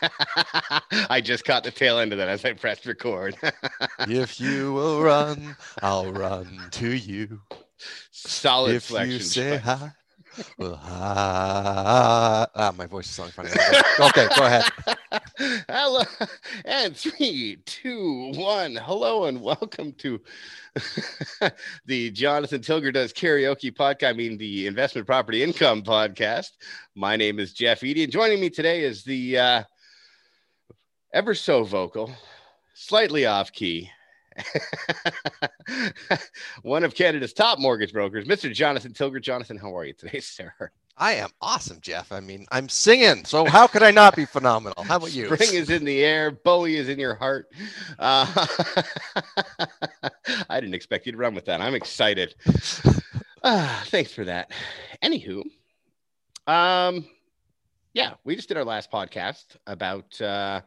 I just caught the tail end of that as I pressed record. if you will run, I'll run to you. Solid if flexion. you say hi, well, hi. Ah, my voice is sounding funny. Okay, go ahead. Hello, and three, two, one. Hello, and welcome to the Jonathan Tilger Does Karaoke podcast. I mean, the Investment Property Income podcast. My name is Jeff Eady, and joining me today is the uh, ever so vocal, slightly off key, one of Canada's top mortgage brokers, Mr. Jonathan Tilger. Jonathan, how are you today, sir? I am awesome, Jeff. I mean, I'm singing, so how could I not be phenomenal? How about you? Spring is in the air. Bowie is in your heart. Uh, I didn't expect you to run with that. I'm excited. Uh, thanks for that. Anywho, um, yeah, we just did our last podcast about uh,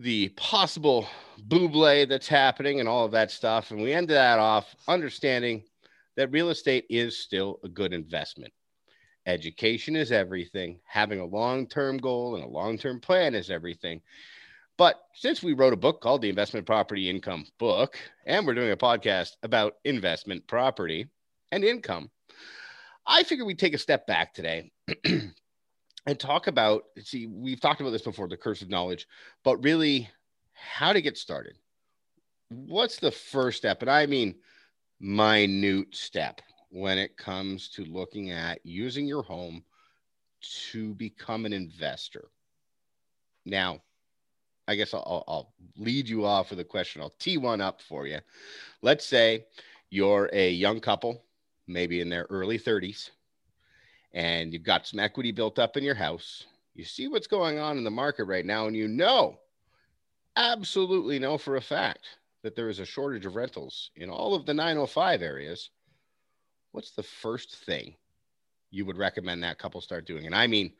the possible buble that's happening and all of that stuff, and we ended that off understanding that real estate is still a good investment education is everything. Having a long term goal and a long term plan is everything. But since we wrote a book called The Investment Property Income Book, and we're doing a podcast about investment property and income, I figured we'd take a step back today and talk about see, we've talked about this before the curse of knowledge, but really how to get started. What's the first step? And I mean, minute step when it comes to looking at using your home to become an investor. Now, I guess I'll, I'll, lead you off with a question. I'll tee one up for you. Let's say you're a young couple, maybe in their early 30s, and you've got some equity built up in your house. You see what's going on in the market right now, and you know, absolutely know for a fact that there is a shortage of rentals in all of the 905 areas what's the first thing you would recommend that couple start doing? And I mean,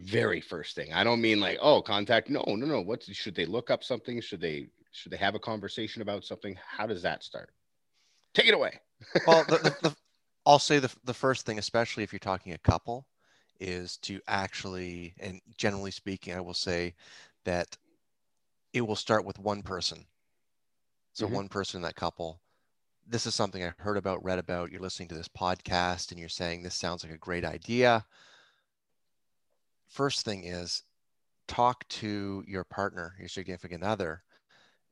very first thing. I don't mean like, oh, contact. No, no, no. What should they look up something? Should they should they have a conversation about something? How does that start? Take it away. well, the, the, I'll say the the first thing, especially if you're talking a couple, is to actually, and generally speaking, I will say that it will start with one person. So mm-hmm. one person in that couple this is something I heard about, read about. You're listening to this podcast and you're saying this sounds like a great idea. First thing is talk to your partner, your significant other,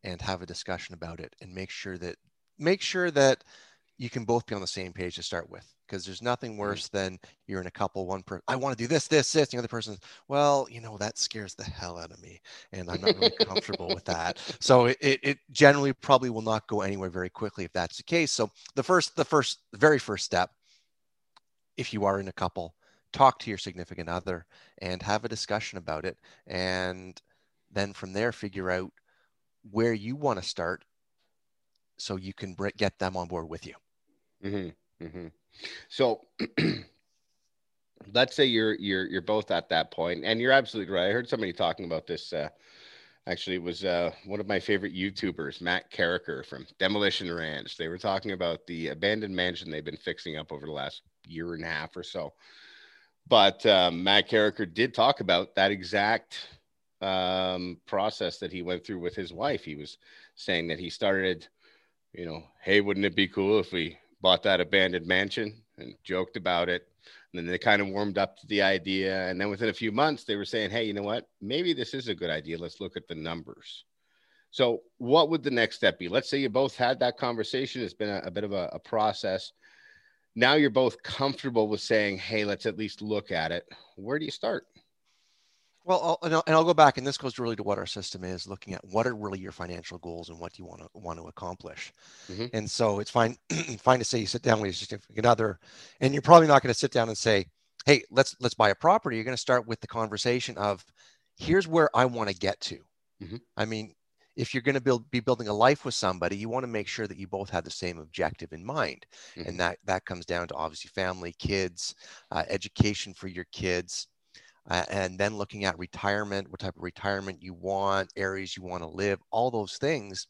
and have a discussion about it and make sure that make sure that you can both be on the same page to start with because there's nothing worse than you're in a couple one person i want to do this this this the other person well you know that scares the hell out of me and i'm not really comfortable with that. So it, it generally probably will not go anywhere very quickly if that's the case. So the first the first the very first step if you are in a couple talk to your significant other and have a discussion about it and then from there figure out where you want to start so you can get them on board with you Mm-hmm, mm-hmm. So let's say you're you're you're both at that point, and you're absolutely right. I heard somebody talking about this. Uh, actually, it was uh, one of my favorite YouTubers, Matt Carriker from Demolition Ranch. They were talking about the abandoned mansion they've been fixing up over the last year and a half or so. But um, Matt Carriker did talk about that exact um, process that he went through with his wife. He was saying that he started, you know, hey, wouldn't it be cool if we bought that abandoned mansion and joked about it. And then they kind of warmed up to the idea. And then within a few months, they were saying, hey, you know what? Maybe this is a good idea. Let's look at the numbers. So, what would the next step be? Let's say you both had that conversation. It's been a, a bit of a, a process. Now you're both comfortable with saying, hey, let's at least look at it. Where do you start? Well, I'll, and, I'll, and I'll go back, and this goes really to what our system is looking at. What are really your financial goals, and what do you want to want to accomplish? Mm-hmm. And so it's fine, fine to say you sit down with your significant other, and you're probably not going to sit down and say, "Hey, let's let's buy a property." You're going to start with the conversation of, "Here's where I want to get to." Mm-hmm. I mean, if you're going to build be building a life with somebody, you want to make sure that you both have the same objective in mind, mm-hmm. and that that comes down to obviously family, kids, uh, education for your kids uh, and then looking at retirement, what type of retirement you want, areas you want to live, all those things.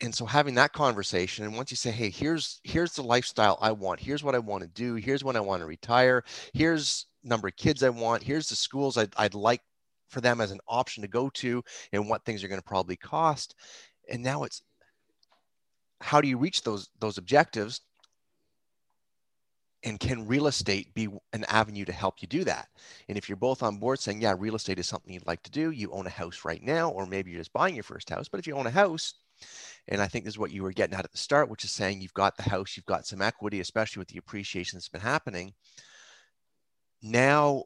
and so having that conversation and once you say hey here's here's the lifestyle i want here's what i want to do here's when i want to retire here's number of kids i want here's the schools i'd, I'd like for them as an option to go to and what things are going to probably cost and now it's how do you reach those those objectives and can real estate be an avenue to help you do that and if you're both on board saying yeah real estate is something you'd like to do you own a house right now or maybe you're just buying your first house but if you own a house and I think this is what you were getting at at the start, which is saying you've got the house, you've got some equity, especially with the appreciation that's been happening. Now,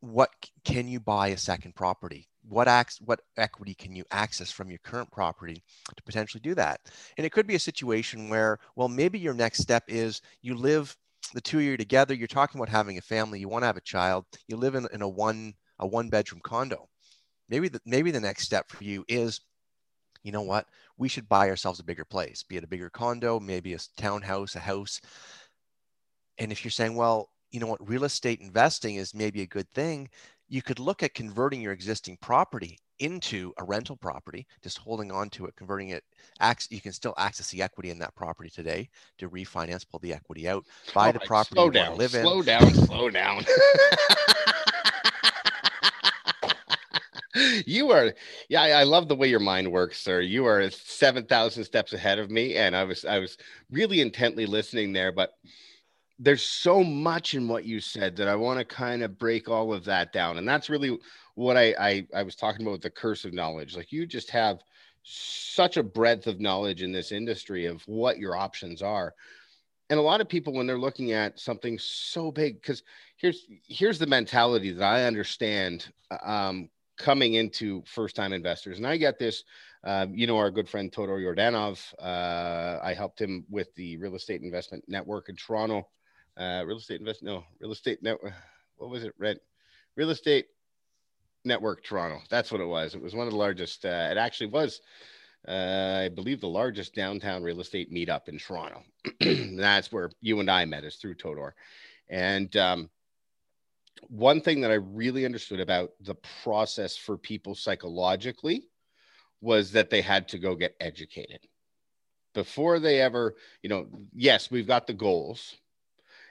what can you buy a second property? What acts, what equity can you access from your current property to potentially do that? And it could be a situation where, well, maybe your next step is you live the two of you together. You're talking about having a family. You want to have a child. You live in, in a one a one bedroom condo. Maybe the maybe the next step for you is you know what? We should buy ourselves a bigger place, be it a bigger condo, maybe a townhouse, a house. And if you're saying, well, you know what, real estate investing is maybe a good thing, you could look at converting your existing property into a rental property, just holding on to it, converting it. You can still access the equity in that property today to refinance, pull the equity out, buy the property slow you down, live slow in. down, slow down. you are yeah I, I, love the way your mind works sir you are 7000 steps ahead of me and i was i was really intently listening there but there's so much in what you said that i want to kind of break all of that down and that's really what I, I i was talking about with the curse of knowledge like you just have such a breadth of knowledge in this industry of what your options are and a lot of people when they're looking at something so big because here's here's the mentality that i understand um, coming into first time investors. And I get this, um, you know, our good friend Todor Yordanov, uh, I helped him with the real estate investment network in Toronto. Uh, real estate invest, no, real estate network. What was it? Rent, real estate network Toronto. That's what it was. It was one of the largest. Uh, it actually was, uh, I believe, the largest downtown real estate meetup in Toronto. that's where you and I met, is through Todor. And um, one thing that I really understood about the process for people psychologically was that they had to go get educated before they ever, you know, yes, we've got the goals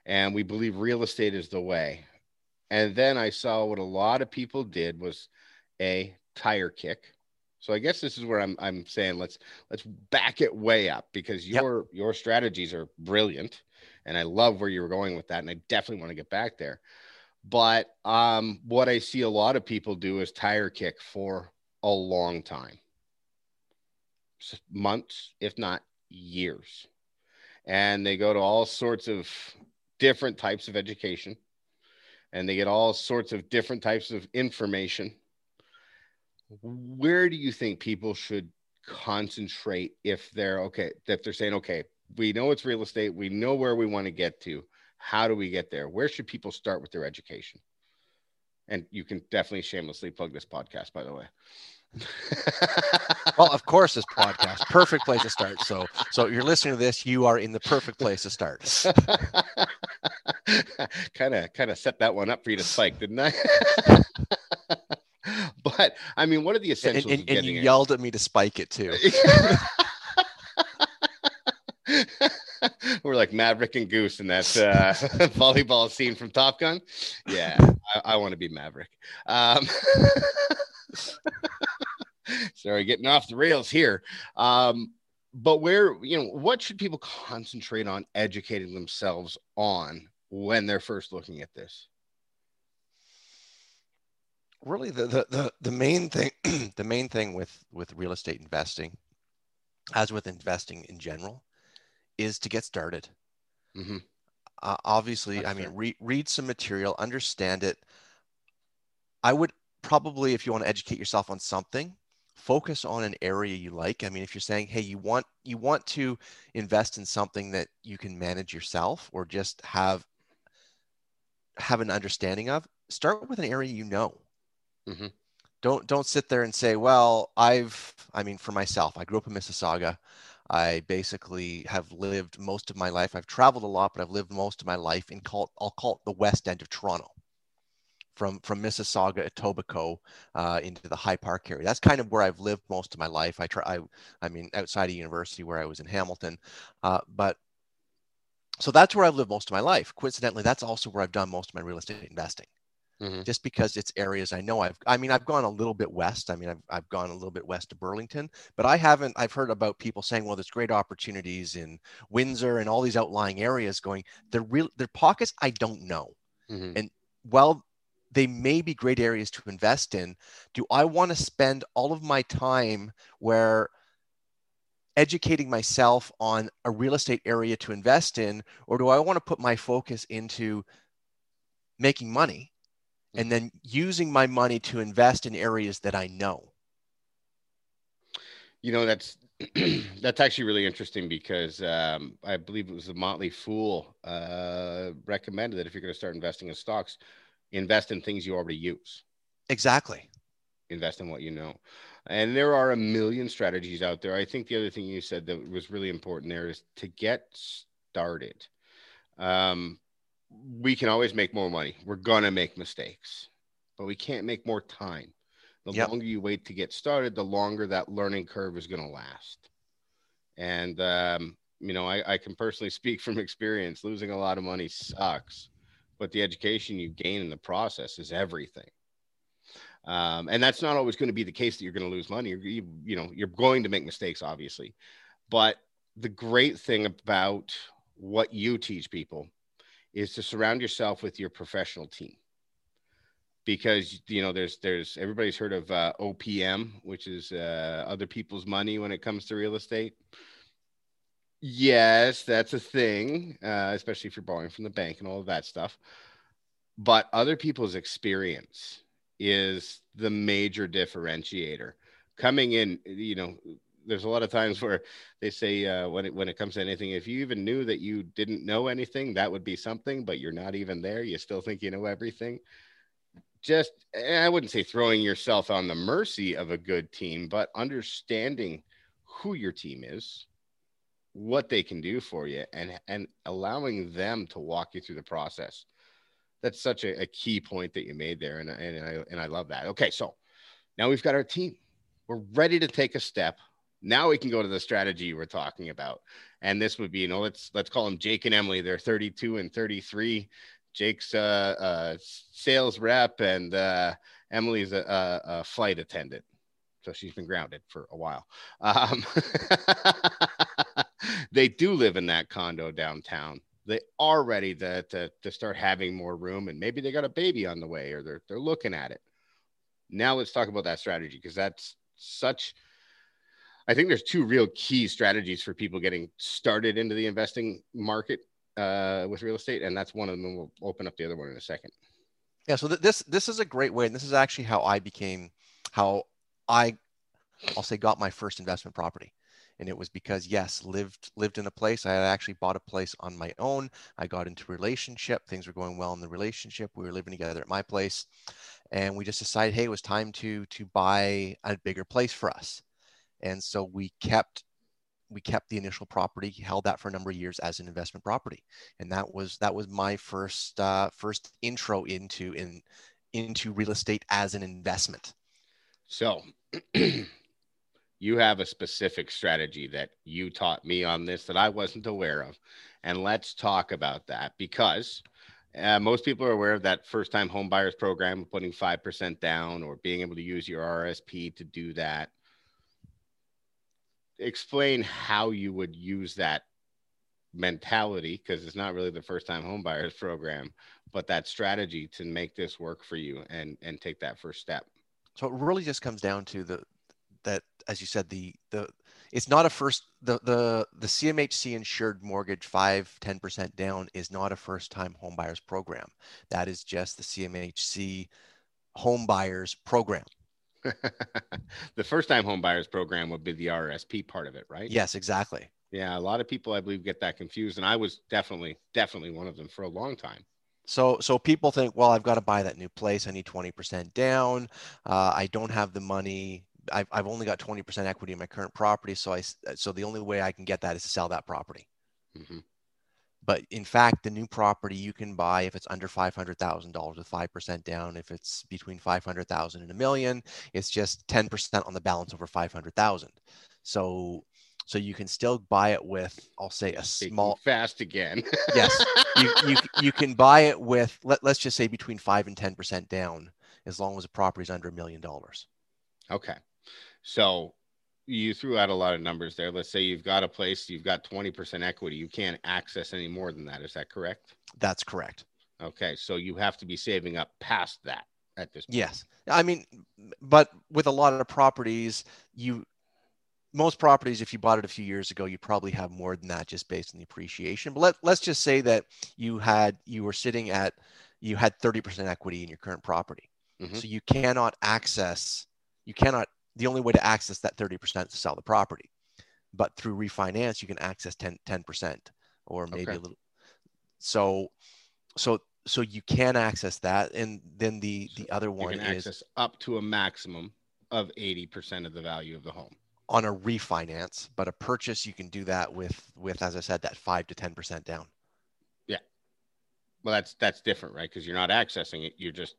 and we believe real estate is the way. And then I saw what a lot of people did was a tire kick. So I guess this is where I'm I'm saying let's let's back it way up because your yep. your strategies are brilliant and I love where you were going with that and I definitely want to get back there. But um, what I see a lot of people do is tire kick for a long time months, if not years. And they go to all sorts of different types of education and they get all sorts of different types of information. Where do you think people should concentrate if they're okay, if they're saying, okay, we know it's real estate, we know where we want to get to. How do we get there? Where should people start with their education? And you can definitely shamelessly plug this podcast, by the way. well, of course, this podcast, perfect place to start. So, so you're listening to this, you are in the perfect place to start. Kind of, kind of set that one up for you to spike, didn't I? but I mean, what are the essentials? And, and, and you it? yelled at me to spike it too. We're like Maverick and Goose in that uh, volleyball scene from Top Gun. Yeah, I, I want to be Maverick. Um, sorry, getting off the rails here. Um, but where, you know, what should people concentrate on educating themselves on when they're first looking at this? Really, the the the, the main thing, the main thing with with real estate investing, as with investing in general, is to get started. Mm-hmm. Uh, obviously, That's I mean, re- read some material, understand it. I would probably, if you want to educate yourself on something, focus on an area you like. I mean, if you're saying, hey, you want you want to invest in something that you can manage yourself or just have have an understanding of, start with an area you know. Mm-hmm. Don't don't sit there and say, well, I've I mean, for myself, I grew up in Mississauga. I basically have lived most of my life. I've traveled a lot, but I've lived most of my life in call I'll call it the west end of Toronto from from Mississauga, Etobicoke, uh, into the High Park area. That's kind of where I've lived most of my life. I try, I, I mean, outside of university where I was in Hamilton, uh, but so that's where I've lived most of my life. Coincidentally, that's also where I've done most of my real estate investing. Mm-hmm. Just because it's areas I know I've, I mean, I've gone a little bit west. I mean, I've, I've gone a little bit west to Burlington, but I haven't, I've heard about people saying, well, there's great opportunities in Windsor and all these outlying areas going, they're real, they're pockets I don't know. Mm-hmm. And well, they may be great areas to invest in. Do I want to spend all of my time where educating myself on a real estate area to invest in, or do I want to put my focus into making money and then using my money to invest in areas that I know? You know, that's that's actually really interesting because um, I believe it was the Motley Fool uh, recommended that if you're going to start investing in stocks, invest in things you already use. Exactly. Invest in what you know. And there are a million strategies out there. I think the other thing you said that was really important there is to get started. Um, we can always make more money. We're going to make mistakes, but we can't make more time. The yep. longer you wait to get started, the longer that learning curve is going to last. And, um, you know, I, I can personally speak from experience. Losing a lot of money sucks but the education you gain in the process is everything. Um, and that's not always going to be the case that you're going to lose money. You're, you, you know, you're going to make mistakes, obviously. But the great thing about what you teach people is to surround yourself with your professional team because you know there's there's everybody's heard of uh, OPM, which is uh, other people's money when it comes to real estate. Yes, that's a thing, uh, especially if you're borrowing from the bank and all of that stuff. But other people's experience is the major differentiator. Coming in, you know, there's a lot of times where they say uh, when it when it comes to anything, if you even knew that you didn't know anything, that would be something. But you're not even there. You still think you know everything. Just, I wouldn't say throwing yourself on the mercy of a good team, but understanding who your team is, what they can do for you and and allowing them to walk you through the process that's such a, a, key point that you made there and, and I and I love that. Okay so now we've got our team. We're ready to take a step. Now we can go to the strategy we're talking about. And this would be you know let's let's call them Jake and Emily. They're 32 and 33 Jake's a, a sales rep and uh, Emily's a, a, flight attendant. So she's been grounded for a while. Um, they do live in that condo downtown. They are ready to, to, to start having more room, and maybe they got a baby on the way, or they're they're looking at it. Now let's talk about that strategy because that's such. I think there's two real key strategies for people getting started into the investing market uh, with real estate, and that's one of them. We'll open up the other one in a second. Yeah, so th- this this is a great way, and this is actually how I became how I, I'll say, got my first investment property. And it was because, yes, lived lived in a place. I had actually bought a place on my own. I got into a relationship. Things were going well in the relationship. We were living together at my place, and we just decided, hey, it was time to to buy a bigger place for us. And so we kept we kept the initial property, held that for a number of years as an investment property, and that was that was my first uh, first intro into in into real estate as an investment. So you have a specific strategy that you taught me on this that I wasn't aware of. And let's talk about that because uh, most people are aware of that first time home buyers program, putting 5% down or being able to use your RSP to do that. Explain how you would use that mentality because it's not really the first time home buyers program, but that strategy to make this work for you and, and take that first step. So it really just comes down to the as you said, the the it's not a first the the the CMHC insured mortgage five ten percent down is not a first time home buyers program. That is just the CMHC home buyers program. the first time home buyers program would be the RSP part of it, right? Yes, exactly. Yeah, a lot of people I believe get that confused, and I was definitely definitely one of them for a long time. So, so people think, well, I've got to buy that new place. I need 20% down. Uh, I don't have the money. I've, I've only got 20% equity in my current property. So I, so the only way I can get that is to sell that property. Mm-hmm. But in fact, the new property you can buy if it's under $500,000 with 5% down. If it's between 500,000 and a million, it's just 10% on the balance over 500,000. So so you can still buy it with i'll say a small fast again yes you, you, you can buy it with let, let's just say between 5 and 10% down as long as the property is under a million dollars okay so you threw out a lot of numbers there let's say you've got a place you've got 20% equity you can't access any more than that is that correct that's correct okay so you have to be saving up past that at this point. yes i mean but with a lot of properties you most properties, if you bought it a few years ago, you probably have more than that just based on the appreciation. But let, let's just say that you had you were sitting at you had 30% equity in your current property. Mm-hmm. So you cannot access, you cannot, the only way to access that 30% is to sell the property. But through refinance, you can access 10, 10% or maybe okay. a little. So, so, so you can access that. And then the, the other one is access up to a maximum of 80% of the value of the home on a refinance, but a purchase you can do that with with as I said that five to ten percent down. Yeah, well that's that's different, right? Because you're not accessing it; you're just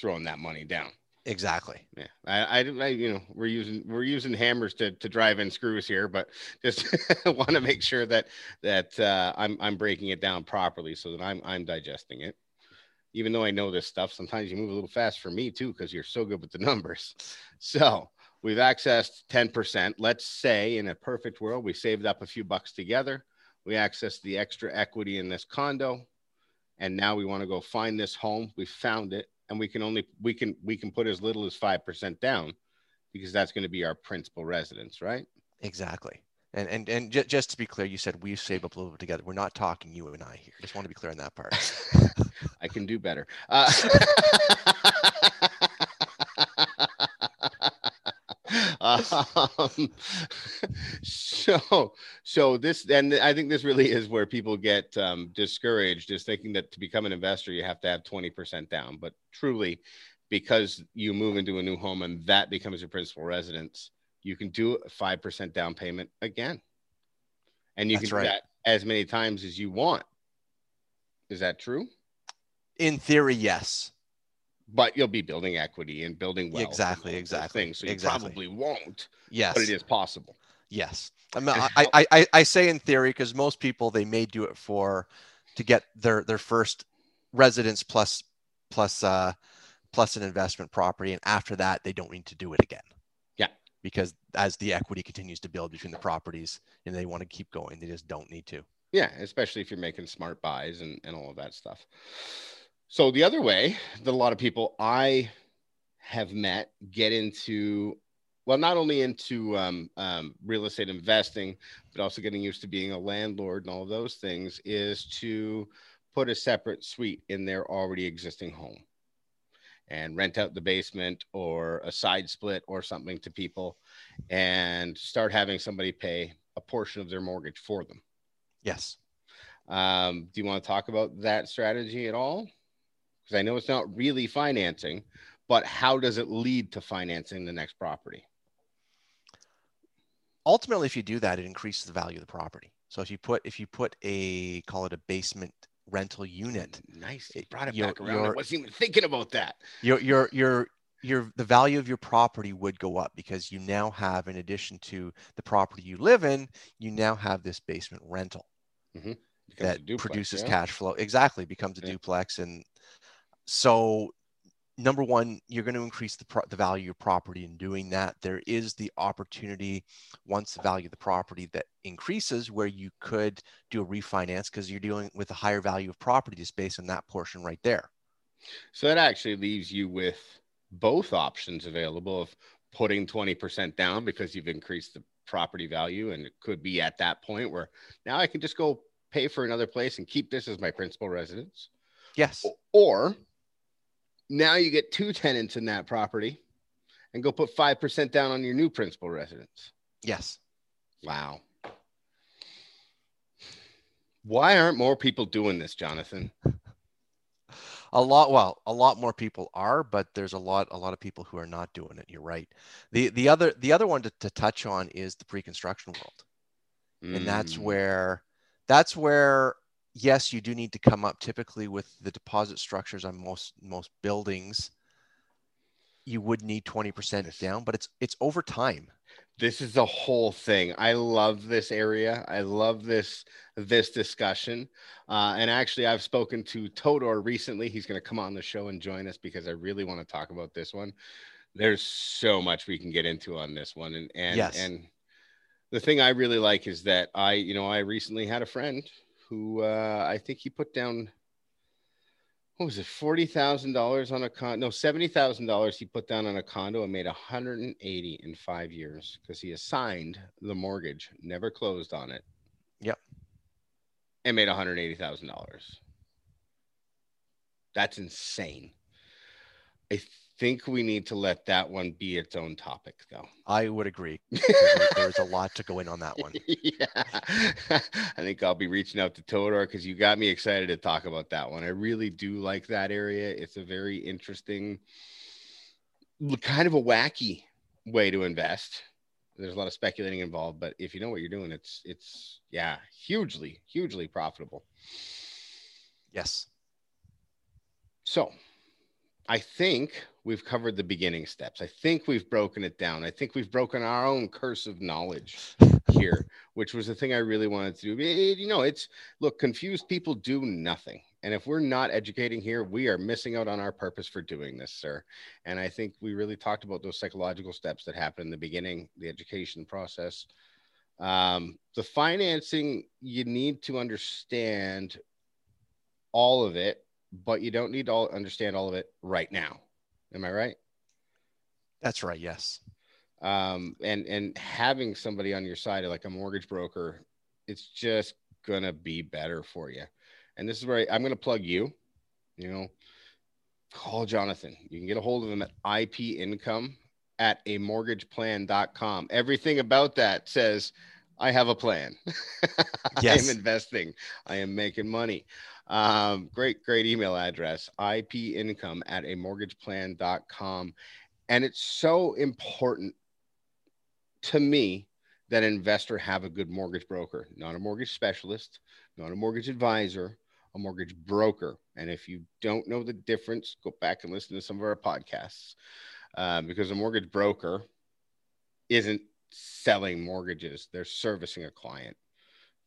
throwing that money down. Exactly. Yeah, I, I, I, you know, we're using we're using hammers to to drive in screws here, but just want to make sure that that uh, I'm I'm breaking it down properly so that I'm I'm digesting it. Even though I know this stuff, sometimes you move a little fast for me too because you're so good with the numbers. So We've accessed 10%. Let's say in a perfect world, we saved up a few bucks together. We accessed the extra equity in this condo. And now we want to go find this home. We found it. And we can only we can we can put as little as five percent down because that's going to be our principal residence, right? Exactly. And and and j- just to be clear, you said we save up a little bit together. We're not talking you and I here. Just want to be clear on that part. I can do better. Uh, um, so so this and i think this really is where people get um, discouraged is thinking that to become an investor you have to have 20% down but truly because you move into a new home and that becomes your principal residence you can do a 5% down payment again and you That's can do that as many times as you want is that true in theory yes but you'll be building equity and building wealth. Exactly, exactly. Things, so you exactly. probably won't. Yes, but it is possible. Yes, I, mean, I, I, I, I say in theory because most people they may do it for to get their their first residence plus plus uh plus an investment property, and after that they don't need to do it again. Yeah, because as the equity continues to build between the properties and they want to keep going, they just don't need to. Yeah, especially if you're making smart buys and and all of that stuff. So the other way that a lot of people I have met get into, well, not only into um, um, real estate investing, but also getting used to being a landlord and all those things, is to put a separate suite in their already existing home and rent out the basement or a side split or something to people and start having somebody pay a portion of their mortgage for them. Yes. Um, do you want to talk about that strategy at all? because I know it's not really financing, but how does it lead to financing the next property? Ultimately, if you do that, it increases the value of the property. So if you put if you put a call it a basement rental unit, nice, you brought it back around. I wasn't even thinking about that. Your your your your the value of your property would go up because you now have, in addition to the property you live in, you now have this basement rental. Mm-hmm that duplex, produces yeah. cash flow exactly becomes a yeah. duplex and so number one you're going to increase the, pro- the value of property in doing that. There is the opportunity once the value of the property that increases where you could do a refinance because you're dealing with a higher value of property just based on that portion right there. So that actually leaves you with both options available of putting 20% down because you've increased the property value and it could be at that point where now i can just go pay for another place and keep this as my principal residence. Yes. Or now you get two tenants in that property and go put 5% down on your new principal residence. Yes. Wow. Why aren't more people doing this, Jonathan? a lot well a lot more people are but there's a lot a lot of people who are not doing it you're right the the other the other one to, to touch on is the pre-construction world mm. and that's mm. where that's where yes, you do need to come up typically with the deposit structures on most most buildings. You would need 20% down, but it's it's over time. This is the whole thing. I love this area. I love this this discussion. Uh, and actually, I've spoken to Todor recently. He's going to come on the show and join us because I really want to talk about this one. There's so much we can get into on this one, and and Yes. and the thing I really like is that I, you know, I recently had a friend who uh, I think he put down what was it, forty thousand dollars on a con? No, seventy thousand dollars he put down on a condo and made a hundred and eighty in five years because he assigned the mortgage, never closed on it. Yep. And made one hundred eighty thousand dollars. That's insane. I think we need to let that one be its own topic, though. I would agree. There's a lot to go in on that one. yeah. I think I'll be reaching out to Todor because you got me excited to talk about that one. I really do like that area. It's a very interesting, kind of a wacky way to invest. There's a lot of speculating involved, but if you know what you're doing, it's it's yeah, hugely, hugely profitable. Yes. So I think we've covered the beginning steps. I think we've broken it down. I think we've broken our own curse of knowledge here, which was the thing I really wanted to do. It- you know, it's look, confused people do nothing. And if we're not educating here, we are missing out on our purpose for doing this, sir. And I think we really talked about those psychological steps that happen in the beginning, the education process. Um, the financing, you need to understand all of it, but you don't need to all understand all of it right now. Am I right? That's right. Yes. um, and and having somebody on your side like a mortgage broker it's just gonna be better for you and this is where I, i'm gonna plug you you know call jonathan you can get a hold of him at ip income at a mortgageplan.com everything about that says i have a plan Yes. I am investing i am making money um, great great email address ip income at a mortgageplan.com and it's so important to me that an investor have a good mortgage broker, not a mortgage specialist, not a mortgage advisor, a mortgage broker. And if you don't know the difference, go back and listen to some of our podcasts uh, because a mortgage broker isn't selling mortgages, they're servicing a client.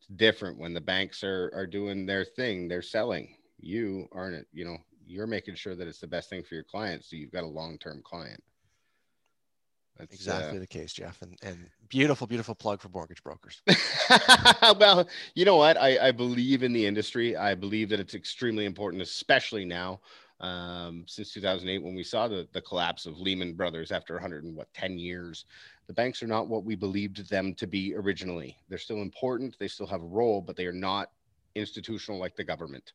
It's different when the banks are, are doing their thing, they're selling. You aren't, you know, you're making sure that it's the best thing for your client. So you've got a long term client. That's, uh, Exactly the case, Jeff. And and beautiful, beautiful plug for mortgage brokers. well, you know what? I, I believe in the industry. I believe that it's extremely important, especially now, um, since 2008, when we saw the, the collapse of Lehman Brothers after 100 and what 10 years. The banks are not what we believed them to be originally. They're still important. They still have a role, but they are not institutional like the government.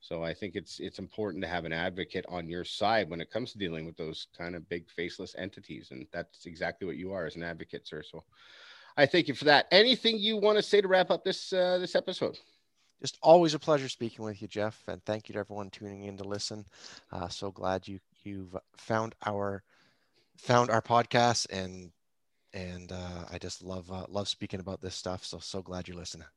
So I think it's it's important to have an advocate on your side when it comes to dealing with those kind of big faceless entities, and that's exactly what you are as an advocate, sir. So I thank you for that. Anything you want to say to wrap up this uh, this episode? Just always a pleasure speaking with you, Jeff. And thank you to everyone tuning in to listen. Uh, so glad you you've found our found our podcast and and uh, I just love uh, love speaking about this stuff. So so glad you're listening.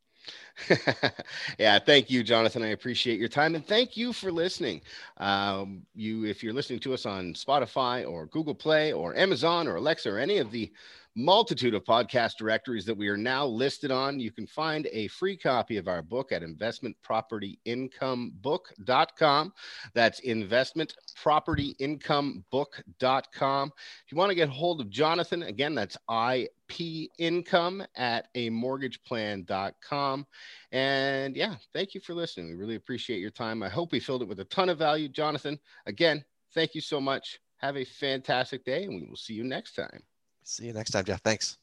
yeah, thank you, Jonathan. I appreciate your time, and thank you for listening. Um, you, if you're listening to us on Spotify or Google Play or Amazon or Alexa or any of the multitude of podcast directories that we are now listed on, you can find a free copy of our book at investmentpropertyincomebook.com. That's investmentpropertyincomebook.com. If you want to get hold of Jonathan, again, that's IP income at a mortgageplan.com. And yeah, thank you for listening. We really appreciate your time. I hope we filled it with a ton of value. Jonathan, again, thank you so much. Have a fantastic day, and we will see you next time. See you next time, Jeff. Thanks.